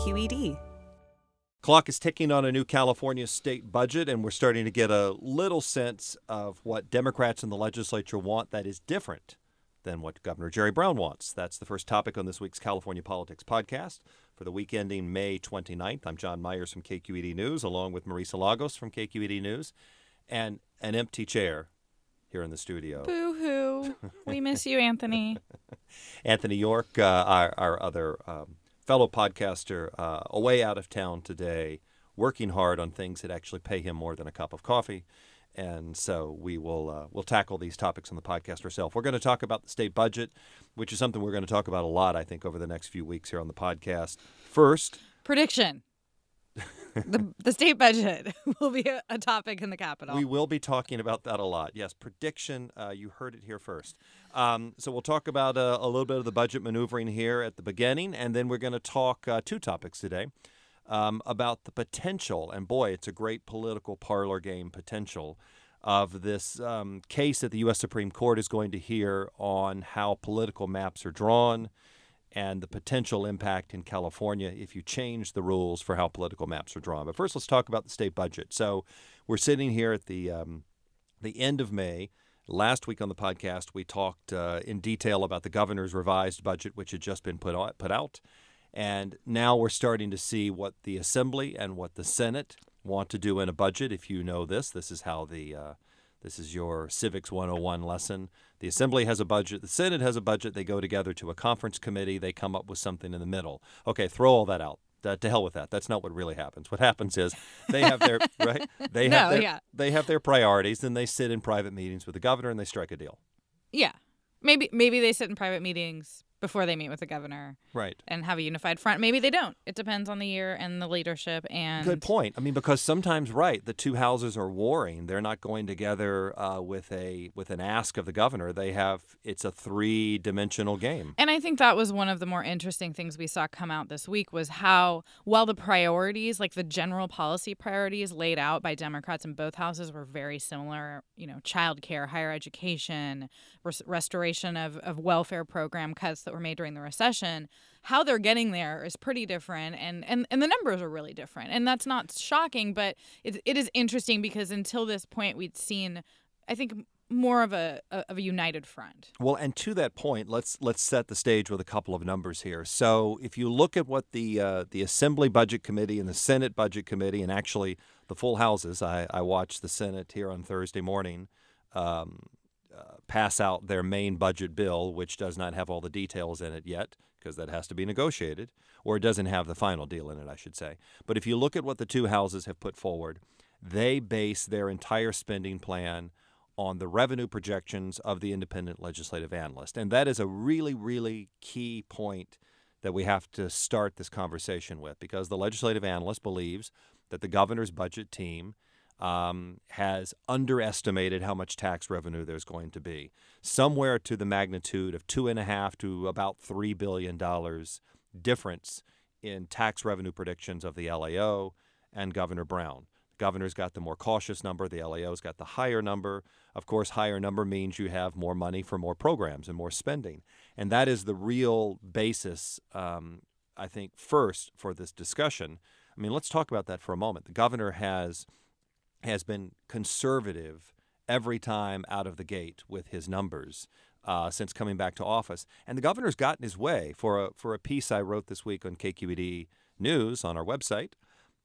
KQED. Clock is ticking on a new California state budget, and we're starting to get a little sense of what Democrats in the legislature want that is different than what Governor Jerry Brown wants. That's the first topic on this week's California Politics podcast for the week ending May 29th. I'm John Myers from KQED News, along with Marisa Lagos from KQED News, and an empty chair here in the studio. Boo hoo. we miss you, Anthony. Anthony York, uh, our, our other um, fellow podcaster, uh, away out of town today, working hard on things that actually pay him more than a cup of coffee. And so we will uh, we'll tackle these topics on the podcast ourselves. We're going to talk about the state budget, which is something we're going to talk about a lot, I think, over the next few weeks here on the podcast. First, prediction. The, the state budget will be a, a, topic in the Capitol. We will be talking about that a lot. Yes, prediction. Uh, you heard it here first. Um, so we'll talk about uh, a little bit of the budget maneuvering here at the beginning, and then we're going to talk uh, two topics today um, about the potential, and boy, it's a great political parlor game potential of this um, case that the U.S. Supreme Court is going to hear on how political maps are drawn and the potential impact in California if you change the rules for how political maps are drawn. But first, let's talk about the state budget. So we're sitting here at the um, the end of May. Last week on the podcast, we talked uh, in detail about the governor's revised budget, which had just been put out, put out. And now we're starting to see what the Assembly and what the Senate want to do in a budget. If you know this, this is how the uh, this is your Civics 101 lesson. The Assembly has a budget, the Senate has a budget. They go together to a conference committee, they come up with something in the middle. Okay, throw all that out. Uh, to hell with that. That's not what really happens. What happens is they have their right. They have no, their yeah. they have their priorities. Then they sit in private meetings with the governor and they strike a deal. Yeah, maybe maybe they sit in private meetings before they meet with the governor right. and have a unified front. Maybe they don't. It depends on the year and the leadership and good point. I mean because sometimes right the two houses are warring. They're not going together uh, with a with an ask of the governor. They have it's a three dimensional game. And i think that was one of the more interesting things we saw come out this week was how while the priorities like the general policy priorities laid out by democrats in both houses were very similar you know child care higher education res- restoration of, of welfare program cuts that were made during the recession, how they're getting there is pretty different and, and, and the numbers are really different. And that's not shocking, but it, it is interesting because until this point we'd seen I think more of a of a united front. Well, and to that point, let's let's set the stage with a couple of numbers here. So, if you look at what the uh, the Assembly Budget Committee and the Senate Budget Committee, and actually the full houses, I, I watched the Senate here on Thursday morning. Um, pass out their main budget bill, which does not have all the details in it yet, because that has to be negotiated, or it doesn't have the final deal in it, I should say. But if you look at what the two houses have put forward, they base their entire spending plan on the revenue projections of the independent legislative analyst. And that is a really, really key point that we have to start this conversation with because the legislative analyst believes that the governor's budget team um, has underestimated how much tax revenue there's going to be, somewhere to the magnitude of two and a half to about three billion dollars difference in tax revenue predictions of the LAO and Governor Brown. The governor's got the more cautious number, the LAO's got the higher number. Of course, higher number means you have more money for more programs and more spending. And that is the real basis, um, I think, first for this discussion. I mean, let's talk about that for a moment. The governor has has been conservative every time out of the gate with his numbers uh, since coming back to office. And the governor's gotten his way for a, for a piece I wrote this week on KQED News on our website.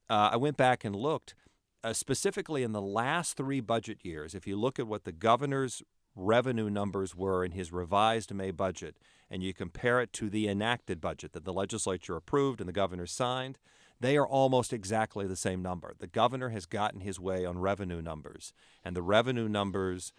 Uh, I went back and looked uh, specifically in the last three budget years. If you look at what the governor's revenue numbers were in his revised May budget and you compare it to the enacted budget that the legislature approved and the governor signed, they are almost exactly the same number. The governor has gotten his way on revenue numbers, and the revenue numbers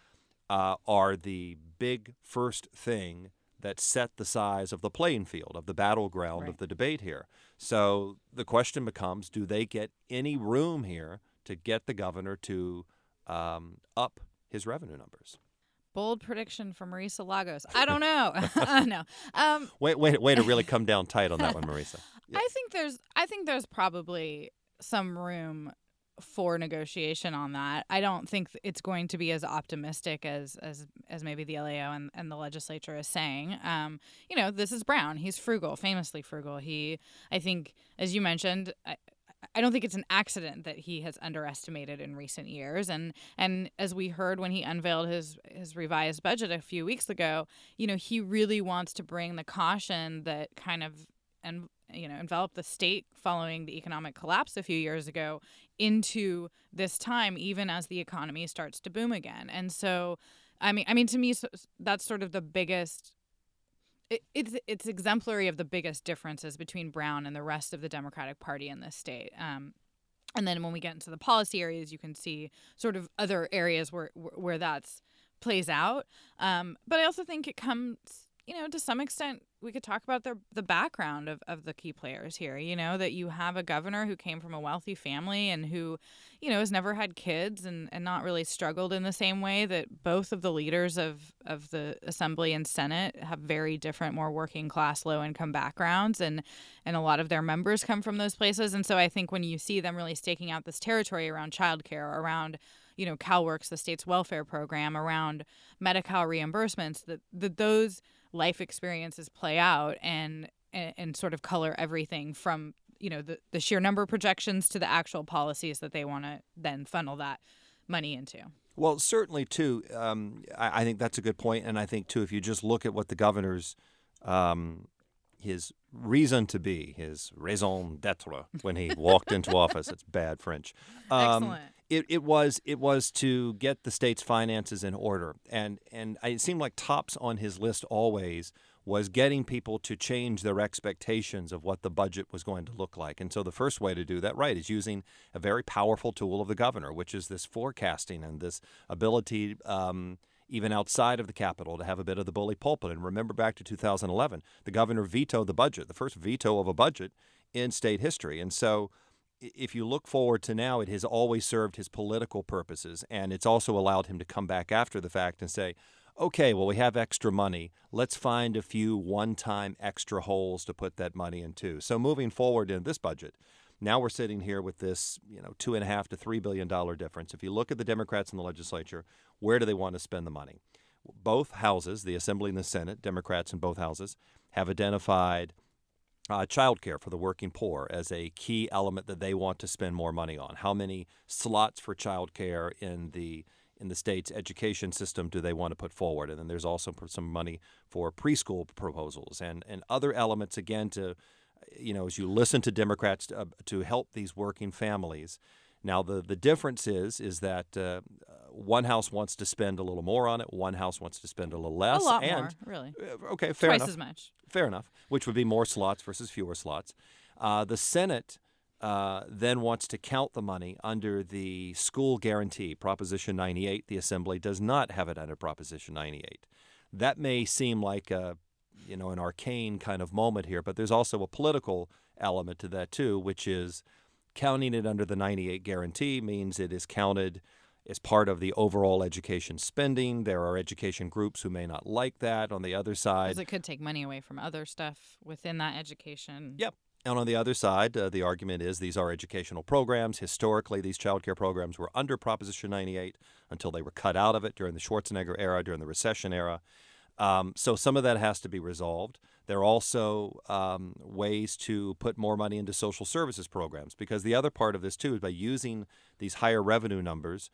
uh, are the big first thing that set the size of the playing field, of the battleground right. of the debate here. So the question becomes do they get any room here to get the governor to um, up his revenue numbers? Bold prediction from Marisa Lagos. I don't know. no. Um, wait, wait, way to really come down tight on that one, Marisa. I think there's I think there's probably some room for negotiation on that. I don't think it's going to be as optimistic as as as maybe the LAO and, and the legislature is saying. Um, you know, this is Brown. He's frugal, famously frugal. He, I think, as you mentioned. I, I don't think it's an accident that he has underestimated in recent years, and and as we heard when he unveiled his his revised budget a few weeks ago, you know he really wants to bring the caution that kind of and you know enveloped the state following the economic collapse a few years ago into this time even as the economy starts to boom again. And so i mean i mean to me that's sort of the biggest it, it's it's exemplary of the biggest differences between brown and the rest of the democratic party in this state. Um, and then when we get into the policy areas you can see sort of other areas where where that's plays out. Um, but i also think it comes you know, to some extent, we could talk about the the background of, of the key players here. You know, that you have a governor who came from a wealthy family and who, you know, has never had kids and, and not really struggled in the same way that both of the leaders of, of the assembly and senate have very different, more working class, low income backgrounds and and a lot of their members come from those places. And so I think when you see them really staking out this territory around childcare, around you know, CalWORKs, the state's welfare program, around Medi-Cal reimbursements, that, that those life experiences play out and, and, and sort of color everything from you know the, the sheer number of projections to the actual policies that they want to then funnel that money into. Well certainly too um, I, I, think that's a good point. And i think too if you just look at what the governor's um, his reason to be his raison d'etre when he walked into office it's bad french. Um, Excellent it, it was it was to get the state's finances in order, and and it seemed like tops on his list always was getting people to change their expectations of what the budget was going to look like. And so the first way to do that right is using a very powerful tool of the governor, which is this forecasting and this ability. Um, even outside of the Capitol, to have a bit of the bully pulpit. And remember back to 2011, the governor vetoed the budget, the first veto of a budget in state history. And so if you look forward to now, it has always served his political purposes. And it's also allowed him to come back after the fact and say, okay, well, we have extra money. Let's find a few one time extra holes to put that money into. So moving forward in this budget, now we're sitting here with this, you know, two and a half to three billion dollar difference. If you look at the Democrats in the legislature, where do they want to spend the money? Both houses, the Assembly and the Senate, Democrats in both houses, have identified uh, childcare for the working poor as a key element that they want to spend more money on. How many slots for childcare in the in the state's education system do they want to put forward? And then there's also some money for preschool proposals and and other elements again to you know as you listen to Democrats to, uh, to help these working families. Now the the difference is is that uh, one house wants to spend a little more on it, one house wants to spend a little less. A lot and, more, really. Uh, okay, fair Twice enough. as much. Fair enough. Which would be more slots versus fewer slots. Uh, the Senate uh, then wants to count the money under the school guarantee, Proposition 98. The Assembly does not have it under Proposition 98. That may seem like a you know an arcane kind of moment here, but there's also a political element to that too, which is counting it under the 98 guarantee means it is counted as part of the overall education spending. There are education groups who may not like that. On the other side, because it could take money away from other stuff within that education. Yep. And on the other side, uh, the argument is these are educational programs. Historically, these child care programs were under Proposition 98 until they were cut out of it during the Schwarzenegger era, during the recession era. Um, so some of that has to be resolved. There are also um, ways to put more money into social services programs because the other part of this, too, is by using these higher revenue numbers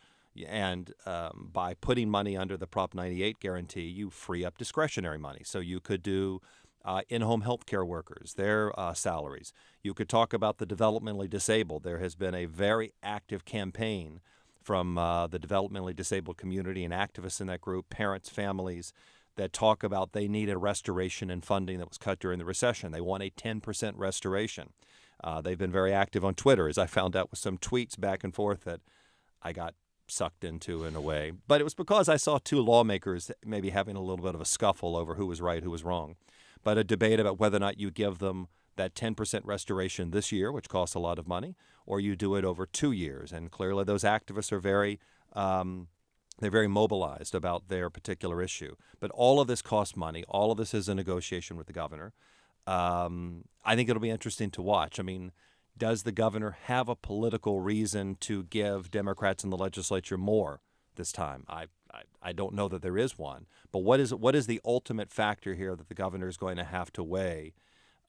and um, by putting money under the Prop 98 guarantee, you free up discretionary money. So you could do uh, in home health care workers, their uh, salaries. You could talk about the developmentally disabled. There has been a very active campaign from uh, the developmentally disabled community and activists in that group, parents, families, that talk about they need a restoration in funding that was cut during the recession. They want a 10% restoration. Uh, they've been very active on Twitter, as I found out with some tweets back and forth that I got sucked into in a way. But it was because I saw two lawmakers maybe having a little bit of a scuffle over who was right, who was wrong. But a debate about whether or not you give them that 10% restoration this year, which costs a lot of money, or you do it over two years. And clearly, those activists are very. Um, they're very mobilized about their particular issue. But all of this costs money. All of this is a negotiation with the governor. Um, I think it'll be interesting to watch. I mean, Does the governor have a political reason to give Democrats in the legislature more this time? I, I, I don't know that there is one. But what is what is the ultimate factor here that the governor is going to have to weigh?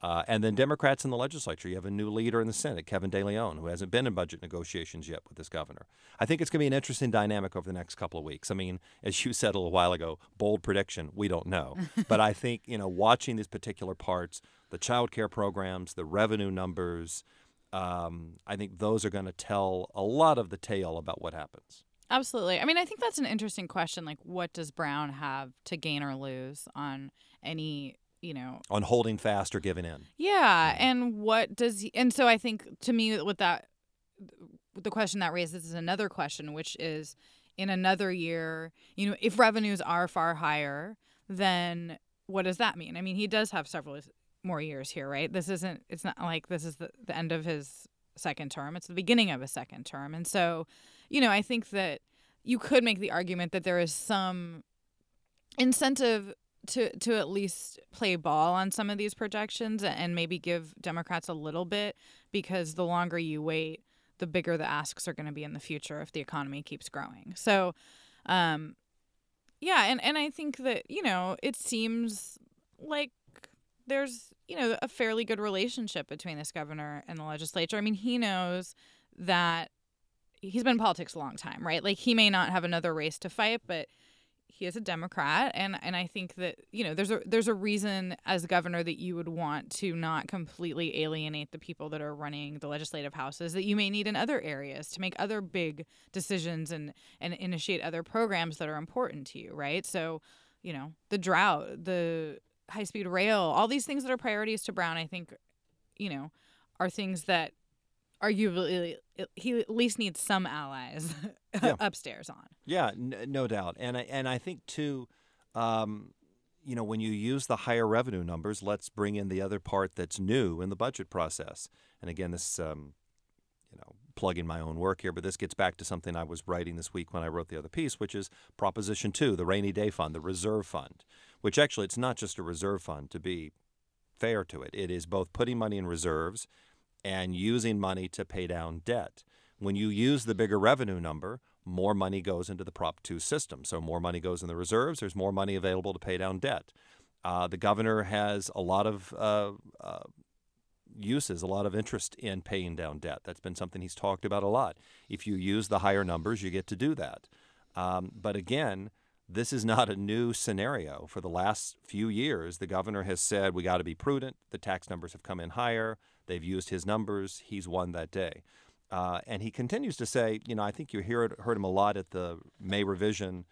Uh, and then Democrats in the legislature. You have a new leader in the Senate, Kevin De Leon, who hasn't been in budget negotiations yet with this governor. I think it's going to be an interesting dynamic over the next couple of weeks. I mean, as you said a little while ago, bold prediction, we don't know. but I think, you know, watching these particular parts, the child care programs, the revenue numbers, um, I think those are going to tell a lot of the tale about what happens. Absolutely. I mean, I think that's an interesting question. Like, what does Brown have to gain or lose on any you know on holding fast or giving in. Yeah mm. and what does he and so i think to me with that the question that raises is another question which is in another year you know if revenues are far higher then what does that mean? I mean he does have several more years here right? This isn't it's not like this is the, the end of his second term. It's the beginning of a second term. And so you know i think that you could make the argument that there is some incentive to to at least play ball on some of these projections and maybe give Democrats a little bit because the longer you wait, the bigger the asks are going to be in the future if the economy keeps growing. So, um, yeah, and and I think that you know it seems like there's you know a fairly good relationship between this governor and the legislature. I mean, he knows that he's been in politics a long time, right? Like he may not have another race to fight, but he is a Democrat, and and I think that you know there's a there's a reason as governor that you would want to not completely alienate the people that are running the legislative houses that you may need in other areas to make other big decisions and and initiate other programs that are important to you, right? So, you know, the drought, the high speed rail, all these things that are priorities to Brown, I think, you know, are things that arguably he at least needs some allies yeah. upstairs on. Yeah, n- no doubt, and I, and I think too, um, you know, when you use the higher revenue numbers, let's bring in the other part that's new in the budget process. And again, this, um, you know, plugging my own work here, but this gets back to something I was writing this week when I wrote the other piece, which is Proposition Two, the rainy day fund, the reserve fund, which actually it's not just a reserve fund to be fair to it. It is both putting money in reserves and using money to pay down debt. When you use the bigger revenue number, more money goes into the Prop 2 system. So more money goes in the reserves, there's more money available to pay down debt. Uh, the governor has a lot of uh, uh, uses, a lot of interest in paying down debt. That's been something he's talked about a lot. If you use the higher numbers, you get to do that. Um, but again, this is not a new scenario. For the last few years, the governor has said we got to be prudent. The tax numbers have come in higher. They've used his numbers. He's won that day. Uh, and he continues to say, you know, I think you hear it, heard him a lot at the May revision,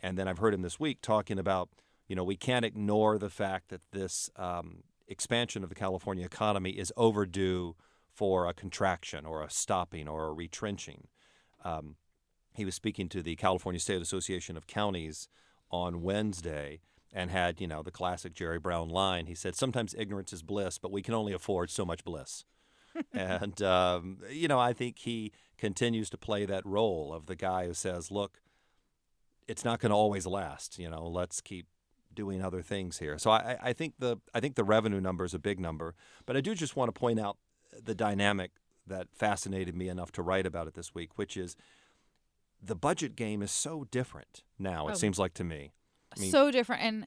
and then I've heard him this week talking about, you know, we can't ignore the fact that this um, expansion of the California economy is overdue for a contraction or a stopping or a retrenching. Um, he was speaking to the California State Association of Counties on Wednesday, and had, you know, the classic Jerry Brown line. He said, Sometimes ignorance is bliss, but we can only afford so much bliss. and, um, you know, I think he continues to play that role of the guy who says, Look, it's not going to always last. You know, let's keep doing other things here. So I, I think the I think the revenue number is a big number, but I do just want to point out the dynamic that fascinated me enough to write about it this week, which is the budget game is so different now. It oh. seems like to me mean, so different. And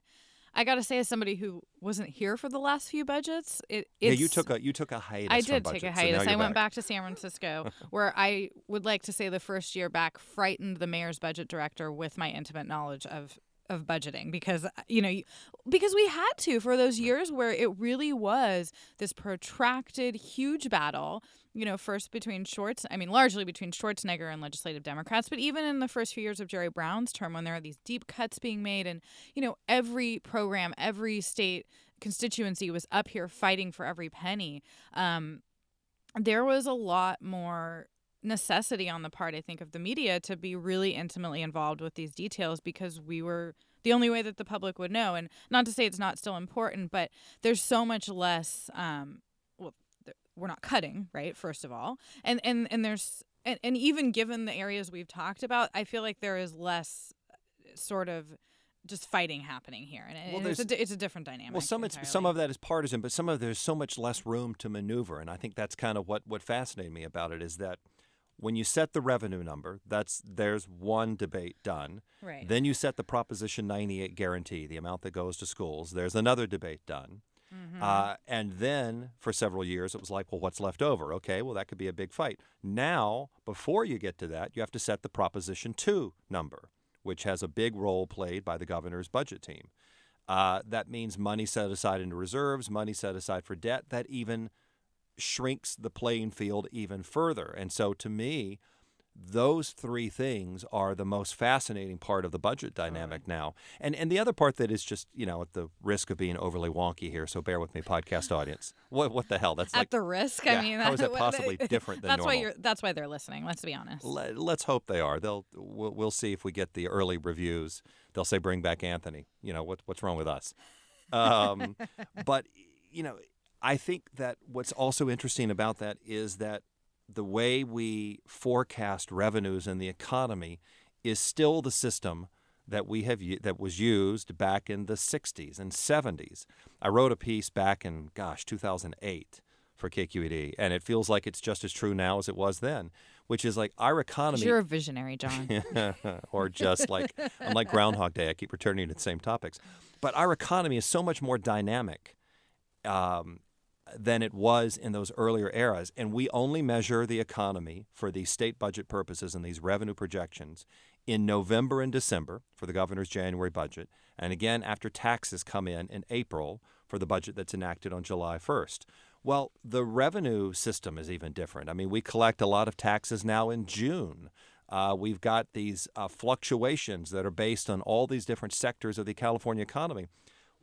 I got to say, as somebody who wasn't here for the last few budgets, it yeah, you took a you took a hiatus. I did take a hiatus. So I went back to San Francisco, where I would like to say the first year back frightened the mayor's budget director with my intimate knowledge of of budgeting because you know because we had to for those years where it really was this protracted huge battle you know first between Schwartz I mean largely between Schwarzenegger and legislative Democrats but even in the first few years of Jerry Brown's term when there are these deep cuts being made and you know every program every state constituency was up here fighting for every penny um, there was a lot more necessity on the part, I think, of the media to be really intimately involved with these details because we were the only way that the public would know. And not to say it's not still important, but there's so much less. Um, well, we're not cutting, right? First of all, and and and there's and, and even given the areas we've talked about, I feel like there is less uh, sort of just fighting happening here, and, Well, it's, a, it's a different dynamic. Well, some it's some of that is partisan, but some of there's so much less room to maneuver, and I think that's kind of what what fascinated me about it is that when you set the revenue number, that's there's one debate done. right. Then you set the Proposition 98 guarantee, the amount that goes to schools. There's another debate done. Mhm. Uh, and then for several years, it was like, well, what's left over? Okay, well, that could be a big fight. Now, before you get to that, you have to set the Proposition 2 number, which has a big role played by the governor's budget team. Uh, that means money set aside into reserves, money set aside for debt. That even shrinks the playing field even further. And so, to me, those three things are the most fascinating part of the budget dynamic now. And and the other part that is just, you know, at the risk of being overly wonky here, so bear with me, podcast audience. What what the hell? That's At like the risk, yeah, I mean, how is that possibly different than that's why you're. That's why they're listening. Let's be honest. let, let's hope they are. They'll we'll, we'll see if we get the early reviews. They'll say bring back Anthony. You know what what's wrong with us? Um, but you know, I think that what's also interesting about that is that the way we forecast revenues in the economy is still the system that we have that was used back in the 60s and 70s. I wrote a piece back in gosh 2008 for KQED, and it feels like it's just as true now as it was then, which is like our economy You're a visionary, John. or just like I'm like Groundhog Day. I keep returning to the same topics. But our economy is so much more dynamic um, than it was in those earlier eras, and we only measure the economy for these state budget purposes and these revenue projections in November and December for the governor's January budget, and again after taxes come in in April for the budget that's enacted on July 1st. Well, the revenue system is even different. I mean, we collect a lot of taxes now in June. Uh, we've got these uh, fluctuations that are based on all these different sectors of the California economy.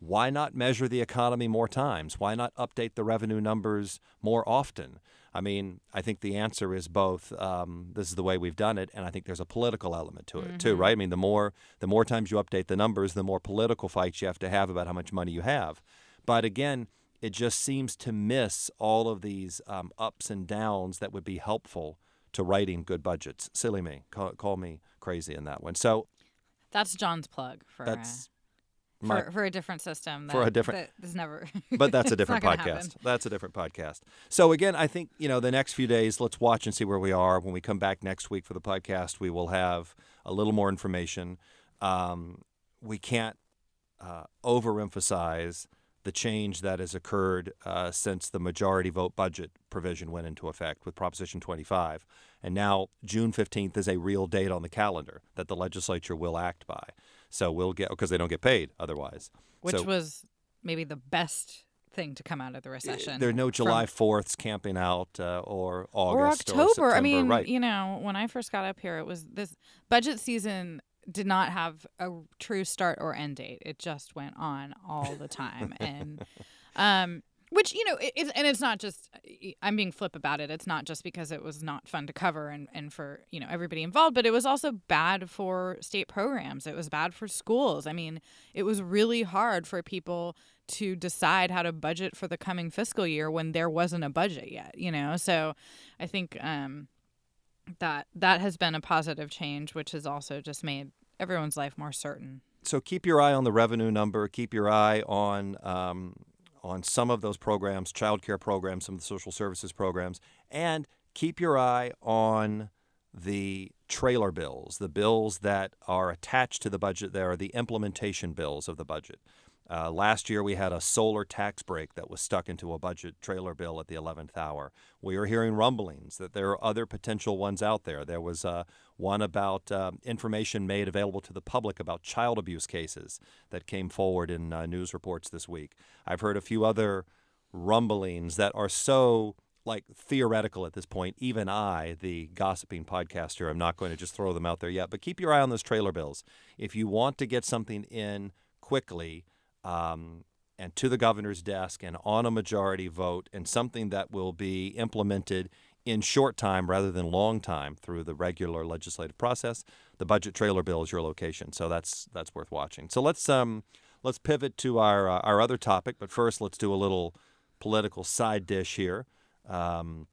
Why not measure the economy more times? Why not update the revenue numbers more often? I mean, I think the answer is both. Um, this is the way we've done it, and I think there's a political element to it too, right? I mean, the more the more times you update the numbers, the more political fights you have to have about how much money you have. But again, it just seems to miss all of these um, ups and downs that would be helpful to writing good budgets. Silly me, call, call me crazy in that one. So That's John's plug for uh, that's for, my for a different system. That, For a different- That never. but that's a different podcast. happen. That's a different podcast. So again, I think you know the next few days. Let's watch and see where we are. When we come back next week for the podcast, we will have a little more information. Um, we can't uh, overemphasize the change that has occurred uh, since the majority vote budget provision went into effect with Proposition 25. And now June 15th is a real date on the calendar that the legislature will act by. So we'll get, because they don't get paid otherwise. Which So- was maybe the best thing to come out of the recession. There are no July 4ths camping out uh, or August or October. September. I mean, right. you know, when I first got up here, it was this budget season did not have a true start or end date. It just went on all the time, and um, which you know, it, and it's not just I'm being flip about it. It's not just because it was not fun to cover and and for you know everybody involved, but it was also bad for state programs. It was bad for schools. I mean, it was really hard for people to decide how to budget for the coming fiscal year when there wasn't a budget yet. You know, so I think um, that that has been a positive change, which has also just made everyone's life more certain. so keep your eye on the revenue number. Keep your eye on um, on some of those programs, child care programs, some of the social services programs, and keep your eye on the trailer bills, the bills that are attached to the budget. There are the implementation bills of the budget. Uh, last year, we had a solar tax break that was stuck into a budget trailer bill at the 11th hour. We are hearing rumblings that there are other potential ones out there. There was uh, one about um, information made available to the public about child abuse cases that came forward in uh, news reports this week. I've heard a few other rumblings that are so like theoretical at this point. Even I, the gossiping podcaster, I'm not going to just throw them out there yet. But keep your eye on those trailer bills. If you want to get something in quickly, um, and to the governor's desk and on a majority vote and something that will be implemented in short time rather than long time through the regular legislative process, the budget trailer bill is your location. So that's that's worth watching. So let's um let's pivot to our uh, our other topic, but first let's do a little political side dish here. Um,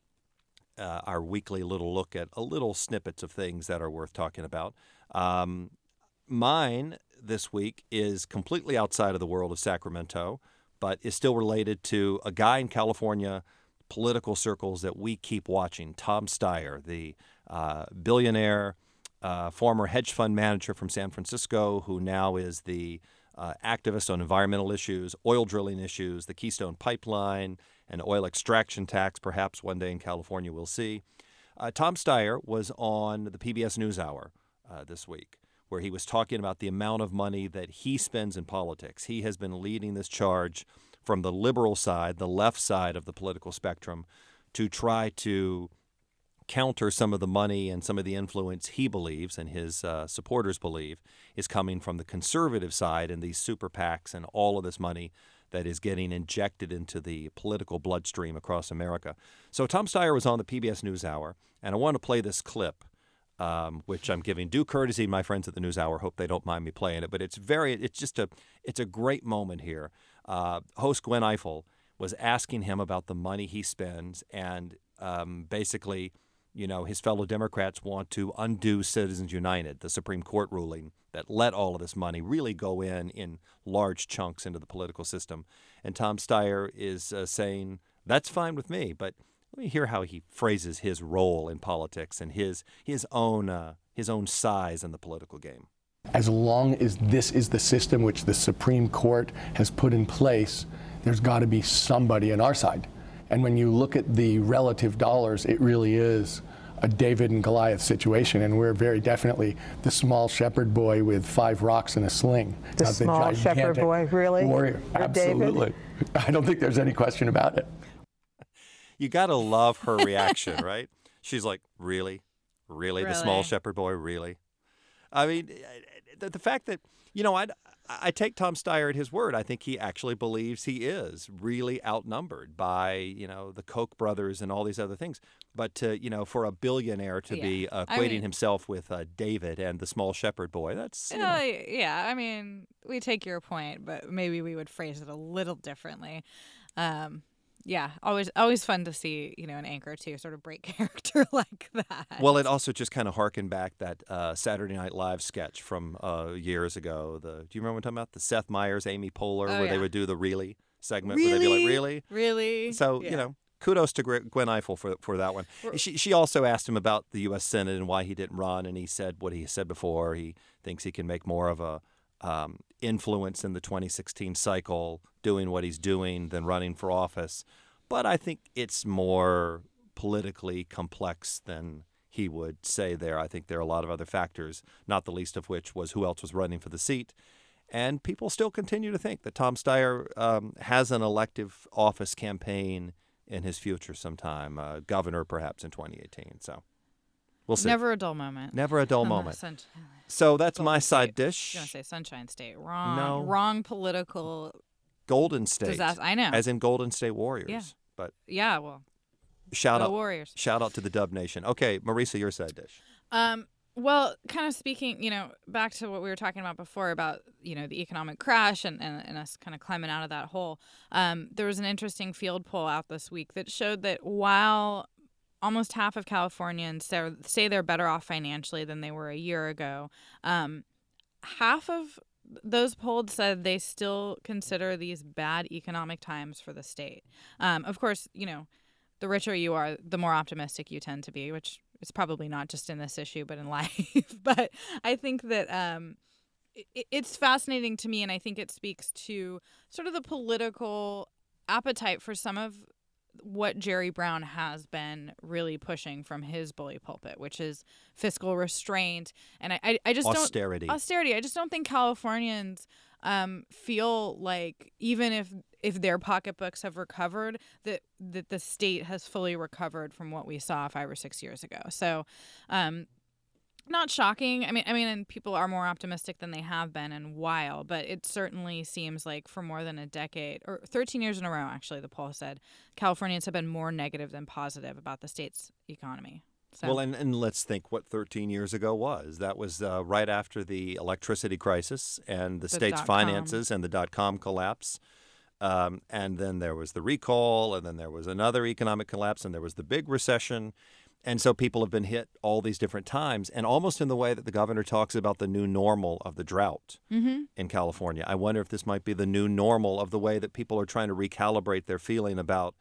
uh, our weekly little look at a little snippets of things that are worth talking about. Um, mine this week is completely outside of the world of Sacramento, but is still related to a guy in California political circles that we keep watching Tom Steyer, the uh, billionaire, uh, former hedge fund manager from San Francisco, who now is the uh, activist on environmental issues, oil drilling issues, the Keystone Pipeline, and oil extraction tax, perhaps one day in California, we'll see. Uh, Tom Steyer was on the PBS NewsHour uh, this week, where he was talking about the amount of money that he spends in politics. He has been leading this charge from the liberal side, the left side of the political spectrum, to try to counter some of the money and some of the influence he believes and his uh, supporters believe is coming from the conservative side and these super PACs and all of this money that is getting injected into the political bloodstream across America. So Tom Steyer was on the PBS NewsHour, and I want to play this clip. Um, which I'm giving due courtesy to my friends at the NewsHour. Hope they don't mind me playing it, but it's very, it's just a, it's a great moment here. Uh, host Gwen Ifill was asking him about the money he spends, and um, basically you know, his fellow Democrats want to undo Citizens United, the Supreme Court ruling that let all of this money really go in in large chunks into the political system. And Tom Steyer is uh, saying, that's fine with me, but let me hear how he phrases his role in politics and his, his, own, uh, his own size in the political game. As long as this is the system which the Supreme Court has put in place, there's got to be somebody on our side and when you look at the relative dollars, it really is a David and Goliath situation, and we're very definitely the small shepherd boy with five rocks and a sling. The small shepherd boy, really? Warrior, absolutely. I don't think there's any question about it. You got to love her reaction, right? She's like, really? really? really? The small shepherd boy, really? I mean, the, the fact that, you know, I, I take Tom Steyer at his word. I think he actually believes he is really outnumbered by you know the Koch brothers and all these other things. But to, you know, for a billionaire to yeah. be equating I mean, himself with uh, David and the small shepherd boy, that's uh, know. yeah. I mean, we take your point, but maybe we would phrase it a little differently. Um, yeah, always always fun to see you know an anchor to sort of break character like that. Well, it also just kind of harkened back that uh, Saturday Night Live sketch from uh, years ago. The do you remember what I'm talking about? The Seth Meyers, Amy Poehler, oh, where yeah. they would do the really segment really? where they'd be like, really, really. So yeah. you know, kudos to Gwen Ifill for for that one. She she also asked him about the U.S. Senate and why he didn't run, and he said what he said before. He thinks he can make more of a um, influence in the 2016 cycle, doing what he's doing than running for office. But I think it's more politically complex than he would say there. I think there are a lot of other factors, not the least of which was who else was running for the seat. And people still continue to think that Tom Steyer um, has an elective office campaign in his future sometime, uh, governor perhaps in 2018. So we'll see. Never a dull moment. Never a dull moment. so that's Golden my side State. dish. I was going to say Sunshine State. Wrong. No. Wrong political. Golden State. Disaster. I know. As in Golden State Warriors. Yeah. But yeah, well, shout out Warriors. Shout out to the Dub Nation. Okay, Marisa, your side dish. Um. Well, kind of speaking, you know, back to what we were talking about before about, you know, the economic crash and, and, and us kind of climbing out of that hole. Um, there was an interesting field poll out this week that showed that while almost half of Californians say they're better off financially than they were a year ago, um, half of those polled said they still consider these bad economic times for the state. Um, of course, you know, the richer you are, the more optimistic you tend to be, which is probably not just in this issue, but in life. but I think that um, it, it's fascinating to me, and I think it speaks to sort of the political appetite for some of what Jerry Brown has been really pushing from his bully pulpit, which is fiscal restraint. And I, I, I just austerity. don't austerity. I just don't think Californians um, feel like even if if their pocketbooks have recovered, that that the state has fully recovered from what we saw five or six years ago. So um, not shocking. I mean, I mean, and people are more optimistic than they have been in a while, but it certainly seems like for more than a decade or 13 years in a row, actually, the poll said Californians have been more negative than positive about the state's economy. So. Well, and, and let's think what 13 years ago was. That was uh, right after the electricity crisis and the, the state's finances and the dot com collapse. Um, and then there was the recall, and then there was another economic collapse, and there was the big recession. And so people have been hit all these different times, and almost in the way that the governor talks about the new normal of the drought mm-hmm. in California. I wonder if this might be the new normal of the way that people are trying to recalibrate their feeling about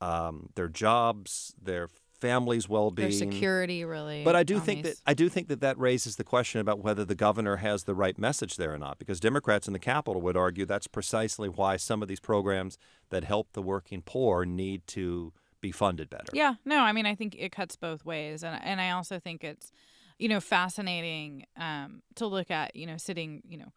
um, their jobs, their families' well-being, their security, really. But I do think these. that I do think that that raises the question about whether the governor has the right message there or not, because Democrats in the Capitol would argue that's precisely why some of these programs that help the working poor need to be funded better. Yeah, no, I mean, I think it cuts both ways, and and I also think it's, you know, fascinating um, to look at, you know, sitting, you know.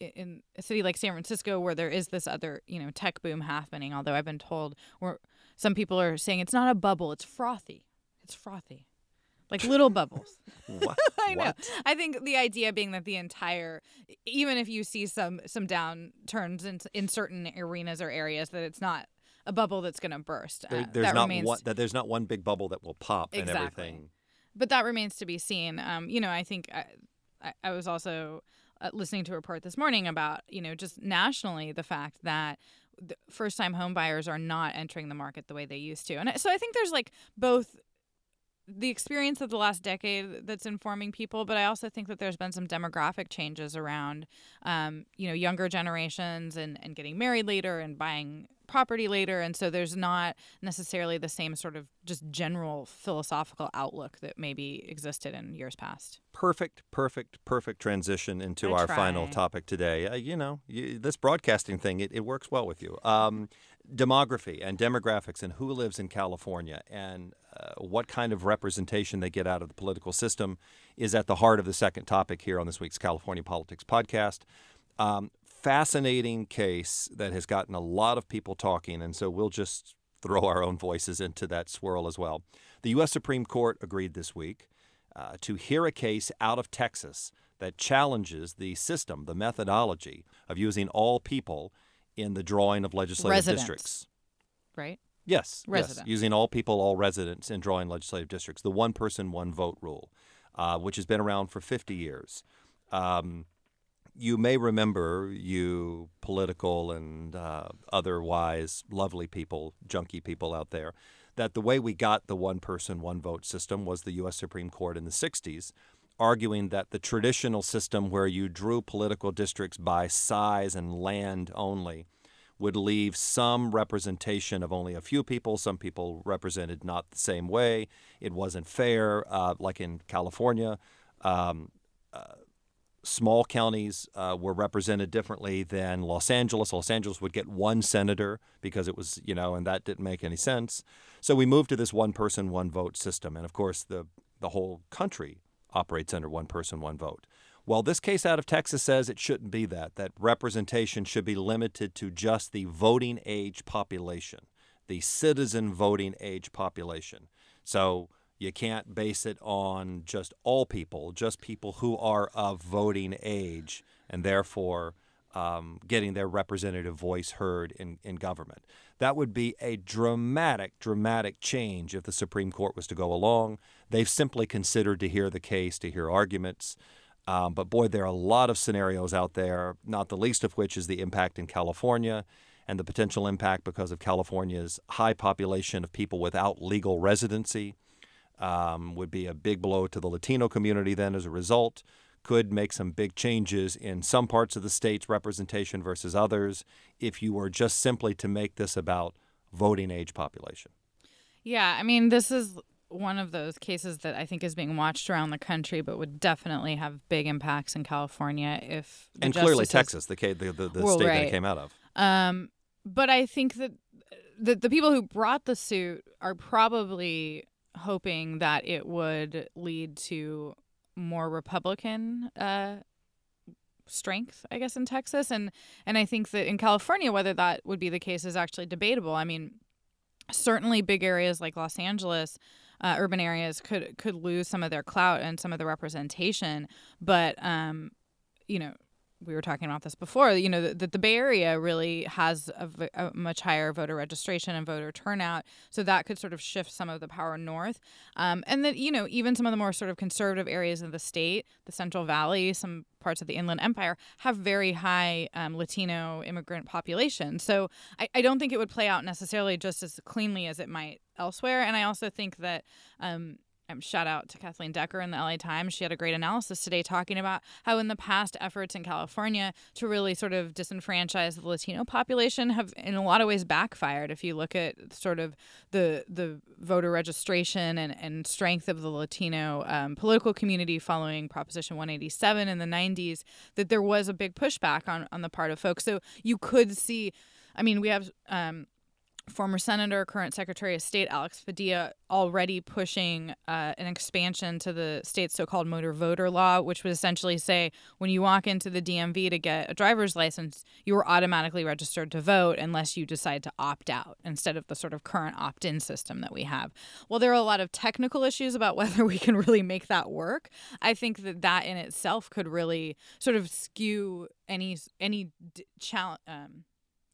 In a city like San Francisco, where there is this other, you know, tech boom happening, although I've been told, or some people are saying it's not a bubble, it's frothy. It's frothy, like little bubbles. what? I know. I think the idea being that the entire, even if you see some some downturns in in certain arenas or areas, that it's not a bubble that's going to burst. There, uh, there's that not remains... one that there's not one big bubble that will pop exactly. and everything. But that remains to be seen. Um, you know, I think I, I, I was also uh, listening to a report this morning about you know just nationally the fact that first time home buyers are not entering the market the way they used to. And so I think there's like both the experience of the last decade that's informing people, but I also think that there's been some demographic changes around, um, you know, younger generations and, and getting married later and buying property later. And so there's not necessarily the same sort of just general philosophical outlook that maybe existed in years past. Perfect, perfect, perfect transition into I our try. final topic today. Uh, you know, you, this broadcasting thing, it, it works well with you. Um, demography and demographics and who lives in California and uh, what kind of representation they get out of the political system is at the heart of the second topic here on this week's California Politics Podcast. Um, fascinating case that has gotten a lot of people talking, and so we'll just throw our own voices into that swirl as well. The U.S. Supreme Court agreed this week uh, to hear a case out of Texas that challenges the system, the methodology of using all people in the drawing of legislative Residents. districts. Right? Yes, Residents. yes, using all people, all residents in drawing legislative districts, the one person, one vote rule, uh, which has been around for 50 years. Um, you may remember, you political and uh, otherwise lovely people, junky people out there, that the way we got the one person, one vote system was the U.S. Supreme Court in the 60s, arguing that the traditional system where you drew political districts by size and land only would leave some representation of only a few people. Some people represented not the same way. It wasn't fair, uh, like in California. Um, small counties uh, were represented differently than Los Angeles. Los Angeles would get one senator because it was, you know, and that didn't make any sense. So we moved to this one person, one vote system. And of course, the, the whole country operates under one person, one vote. Well, this case out of Texas says it shouldn't be that, that representation should be limited to just the voting age population, the citizen voting age population. So you can't base it on just all people, just people who are of voting age and therefore um, getting their representative voice heard in, in government. That would be a dramatic, dramatic change if the Supreme Court was to go along. They've simply considered to hear the case, to hear arguments. Um, but boy, there are a lot of scenarios out there, not the least of which is the impact in California and the potential impact because of California's high population of people without legal residency. Um, would be a big blow to the Latino community then as a result. Could make some big changes in some parts of the state's representation versus others if you were just simply to make this about voting age population. Yeah, I mean, this is one of those cases that I think is being watched around the country, but would definitely have big impacts in California if and clearly Texas, the the the, the well, state right. that it came out of. Um, but I think that the the people who brought the suit are probably hoping that it would lead to more Republican uh, strength, I guess, in Texas, and and I think that in California, whether that would be the case is actually debatable. I mean, certainly big areas like Los Angeles. Uh, urban areas could could lose some of their clout and some of the representation, but um, you know, we were talking about this before, you know, that the, the, Bay Area really has a, a, much higher voter registration and voter turnout. So that could sort of shift some of the power north. Um, and that, you know, even some of the more sort of conservative areas of the state, the Central Valley, some parts of the Inland Empire have very high um, Latino immigrant population. So I, I, don't think it would play out necessarily just as cleanly as it might elsewhere. And I also think that um, um, shout out to Cathleen Decker in the LA Times. She had a great analysis today talking about how, in the past, efforts in California to really sort of disenfranchise the Latino population have, in a lot of ways, backfired. If you look at sort of the the voter registration and, and strength of the Latino um, political community following Proposition 187 in the 90s, that there was a big pushback on on the part of folks. So you could see. I mean, we have um, former senator, current Secretary of State Alex Padilla already pushing uh, an expansion to the state's so-called motor voter law, which would essentially say when you walk into the DMV to get a driver's license, you are automatically registered to vote unless you decide to opt out instead of the sort of current opt-in system that we have. Well, there are a lot of technical issues about whether we can really make that work. I think that that in itself could really sort of skew any any d- challenge. Um,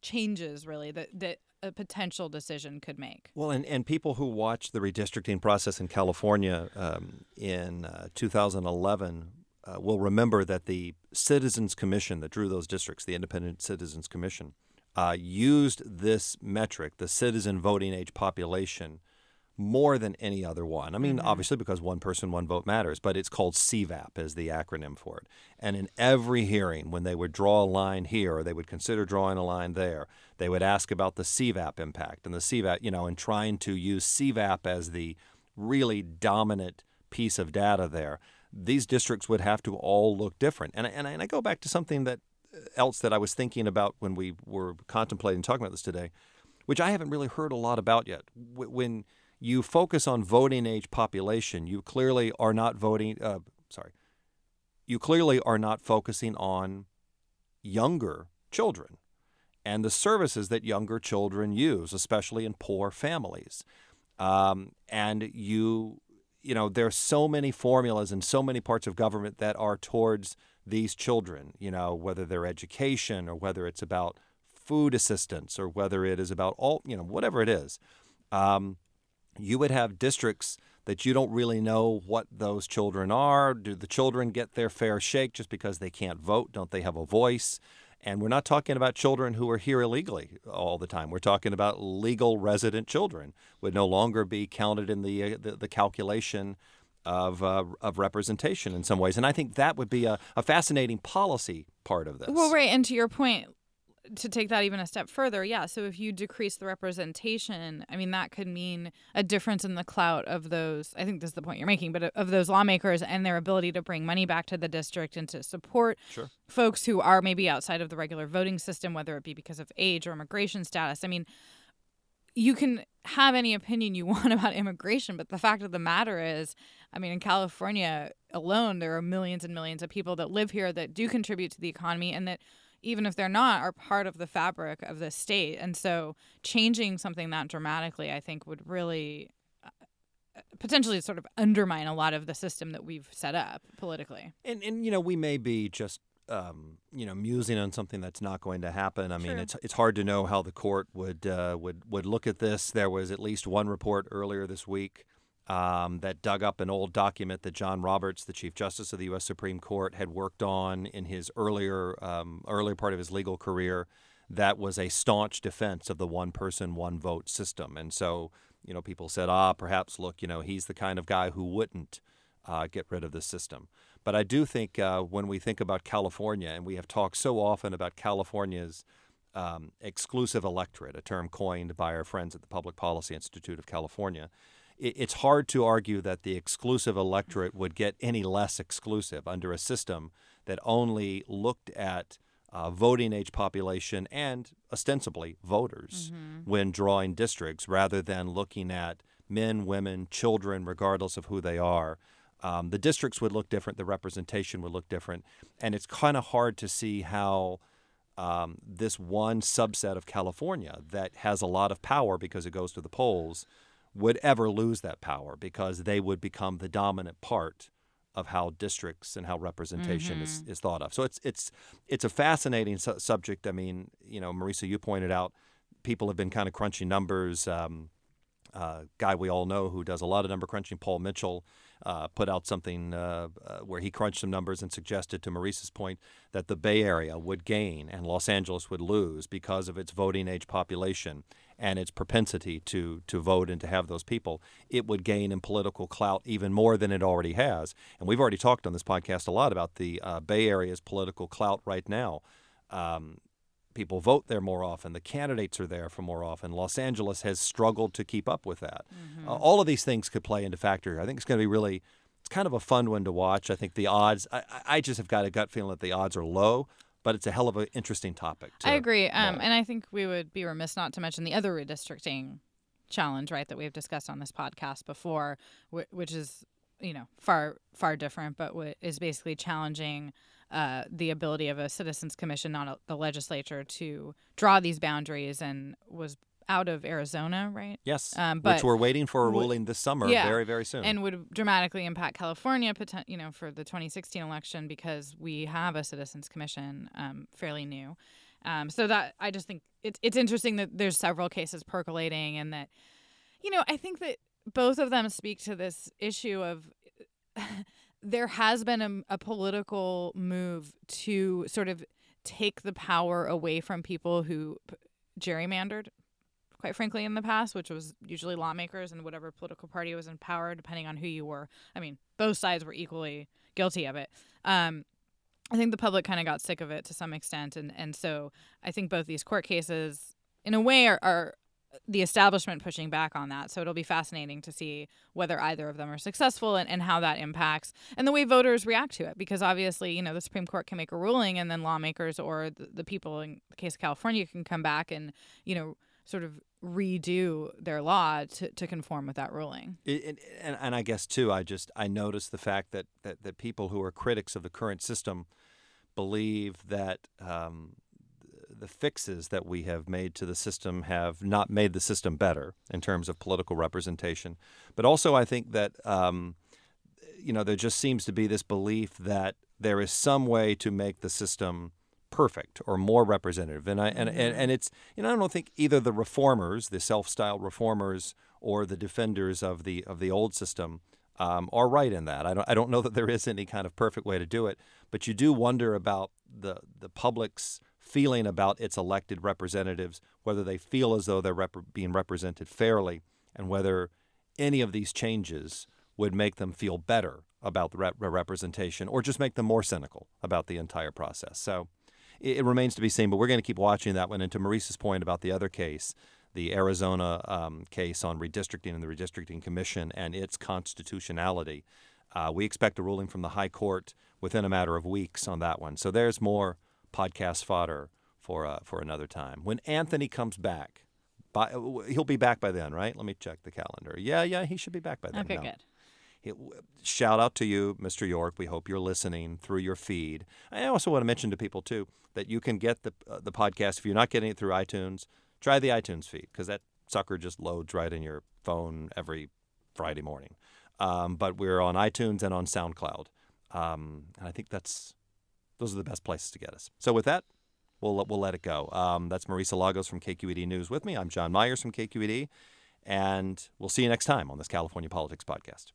changes really that that a potential decision could make. Well, and, and people who watched the redistricting process in California um, in uh, 2011 uh, will remember that the Citizens Commission that drew those districts, the Independent Citizens Commission, uh, used this metric, the citizen voting age population, more than any other one. I mean, mm-hmm. obviously because one person, one vote matters, but it's called CVAP as the acronym for it. And in every hearing, when they would draw a line here or they would consider drawing a line there, they would ask about the CVAP impact and the CVAP, you know, and trying to use CVAP as the really dominant piece of data there. These districts would have to all look different. And, and, and I go back to something that uh, else that I was thinking about when we were contemplating talking about this today, which I haven't really heard a lot about yet. When you focus on voting age population, you clearly are not voting. Uh, sorry, you clearly are not focusing on younger children and the services that younger children use, especially in poor families. Um, and you, you know, there's so many formulas and so many parts of government that are towards these children. You know, whether they're education or whether it's about food assistance or whether it is about all, you know, whatever it is. Um, you would have districts that you don't really know what those children are. Do the children get their fair shake just because they can't vote? Don't they have a voice? And we're not talking about children who are here illegally all the time. We're talking about legal resident children would no longer be counted in the uh, the, the, calculation of uh, of representation in some ways. And I think that would be a, a fascinating policy part of this. Well, right. And to your point, to take that even a step further, yeah. So if you decrease the representation, I mean, that could mean a difference in the clout of those. I think this is the point you're making, but uh, of those lawmakers and their ability to bring money back to the district and to support sure. folks who are maybe outside of the regular voting system, whether it be because of age or immigration status. I mean, you can have any opinion you want about immigration, but the fact of the matter is, I mean, in California alone, there are millions and millions of people that live here that do contribute to the economy and that even if they're not, are part of the fabric of the state. And so changing something that dramatically, I think, would really uh, potentially sort of undermine a lot of the system that we've set up politically. And, and you know, we may be just um, you know, musing on something that's not going to happen. I mean, it's it's hard to know how the court would uh, would would look at this. There was at least one report earlier this week um, that dug up an old document that John Roberts, the Chief Justice of the U.S. Supreme Court, had worked on in his earlier um, earlier part of his legal career. That was a staunch defense of the one person, one vote system. And so, you know, people said, ah, perhaps look, you know, he's the kind of guy who wouldn't uh, get rid of the system. But I do think uh, when we think about California, and we have talked so often about California's um, exclusive electorate, a term coined by our friends at the Public Policy Institute of California it's hard to argue that the exclusive electorate would get any less exclusive under a system that only looked at uh, voting age population and ostensibly voters mm-hmm. when drawing districts rather than looking at men, women, children, regardless of who they are. Um, the districts would look different, the representation would look different. And it's kind of hard to see how um, this one subset of California that has a lot of power because it goes to the polls would ever lose that power because they would become the dominant part of how districts and how representation mm-hmm. is, is thought of. So it's it's it's a fascinating su- subject. I mean, you know, Marisa, you pointed out people have been kind of crunching numbers. Um, uh, guy we all know who does a lot of number crunching, Paul Mitchell, uh, put out something uh, uh, where he crunched some numbers and suggested, to Marisa's point, that the Bay Area would gain and Los Angeles would lose because of its voting age population and its propensity to to vote and to have those people. It would gain in political clout even more than it already has. And we've already talked on this podcast a lot about the uh, Bay Area's political clout right now. Um, people vote there more often. The candidates are there for more often. Los Angeles has struggled to keep up with that. Mm-hmm. Uh, all of these things could play into factor. I think it's going to be really, it's kind of a fun one to watch. I think the odds, I, I just have got a gut feeling that the odds are low. But it's a hell of an interesting topic. Too. I agree, um, and I think we would be remiss not to mention the other redistricting challenge, right, that we've discussed on this podcast before, which is you know far far different, but is basically challenging uh, the ability of a citizens commission, not a, the legislature, to draw these boundaries, and was out of Arizona, right? Yes, um, but which we're waiting for a ruling this summer, yeah, very very soon, and would dramatically impact California, you know, for the 2016 election because we have a citizens commission, um, fairly new. Um, so that I just think it's it's interesting that there's several cases percolating, and that you know I think that both of them speak to this issue of there has been a, a political move to sort of take the power away from people who gerrymandered quite frankly in the past which was usually lawmakers and whatever political party was in power depending on who you were i mean both sides were equally guilty of it um, i think the public kind of got sick of it to some extent and, and so i think both these court cases in a way are, are the establishment pushing back on that. So it'll be fascinating to see whether either of them are successful and, and how that impacts and the way voters react to it. Because obviously, you know, the Supreme Court can make a ruling and then lawmakers or the, the people in the case of California can come back and, you know, sort of redo their law to, to conform with that ruling. It, and, and I guess, too, I just, I noticed the fact that, that, that people who are critics of the current system believe that um, the fixes that we have made to the system have not made the system better in terms of political representation. But also, I think that um, you know there just seems to be this belief that there is some way to make the system perfect or more representative. And I and, and, mm-hmm. and it's you know I don't think either the reformers, the self-styled reformers, or the defenders of the of the old system um, are right in that. I don't I don't know that there is any kind of perfect way to do it, but you do wonder about the the public's feeling about its elected representatives, whether they feel as though they're rep- being represented fairly, and whether any of these changes would make them feel better about the rep- representation or just make them more cynical about the entire process. So it, it remains to be seen, but we're going to keep watching that one. And to Marisa's point about the other case, the Arizona um, case on redistricting and the Redistricting Commission and its constitutionality, uh, we expect a ruling from the High Court within a matter of weeks on that one. So there's more podcast fodder for uh, for another time. When Anthony comes back, by, he'll be back by then, right? Let me check the calendar. Yeah, yeah, he should be back by then. Okay, no. good. It, shout out to you, Mr. York. We hope you're listening through your feed. I also want to mention to people too that you can get the uh, the podcast if you're not getting it through iTunes. Try the iTunes feed because that sucker just loads right in your phone every Friday morning. Um, but we're on iTunes and on SoundCloud, um, and I think that's those are the best places to get us. So with that, we'll we'll let it go. Um, that's Marisa Lagos from KQED News with me. I'm John Myers from KQED, and we'll see you next time on this California Politics Podcast.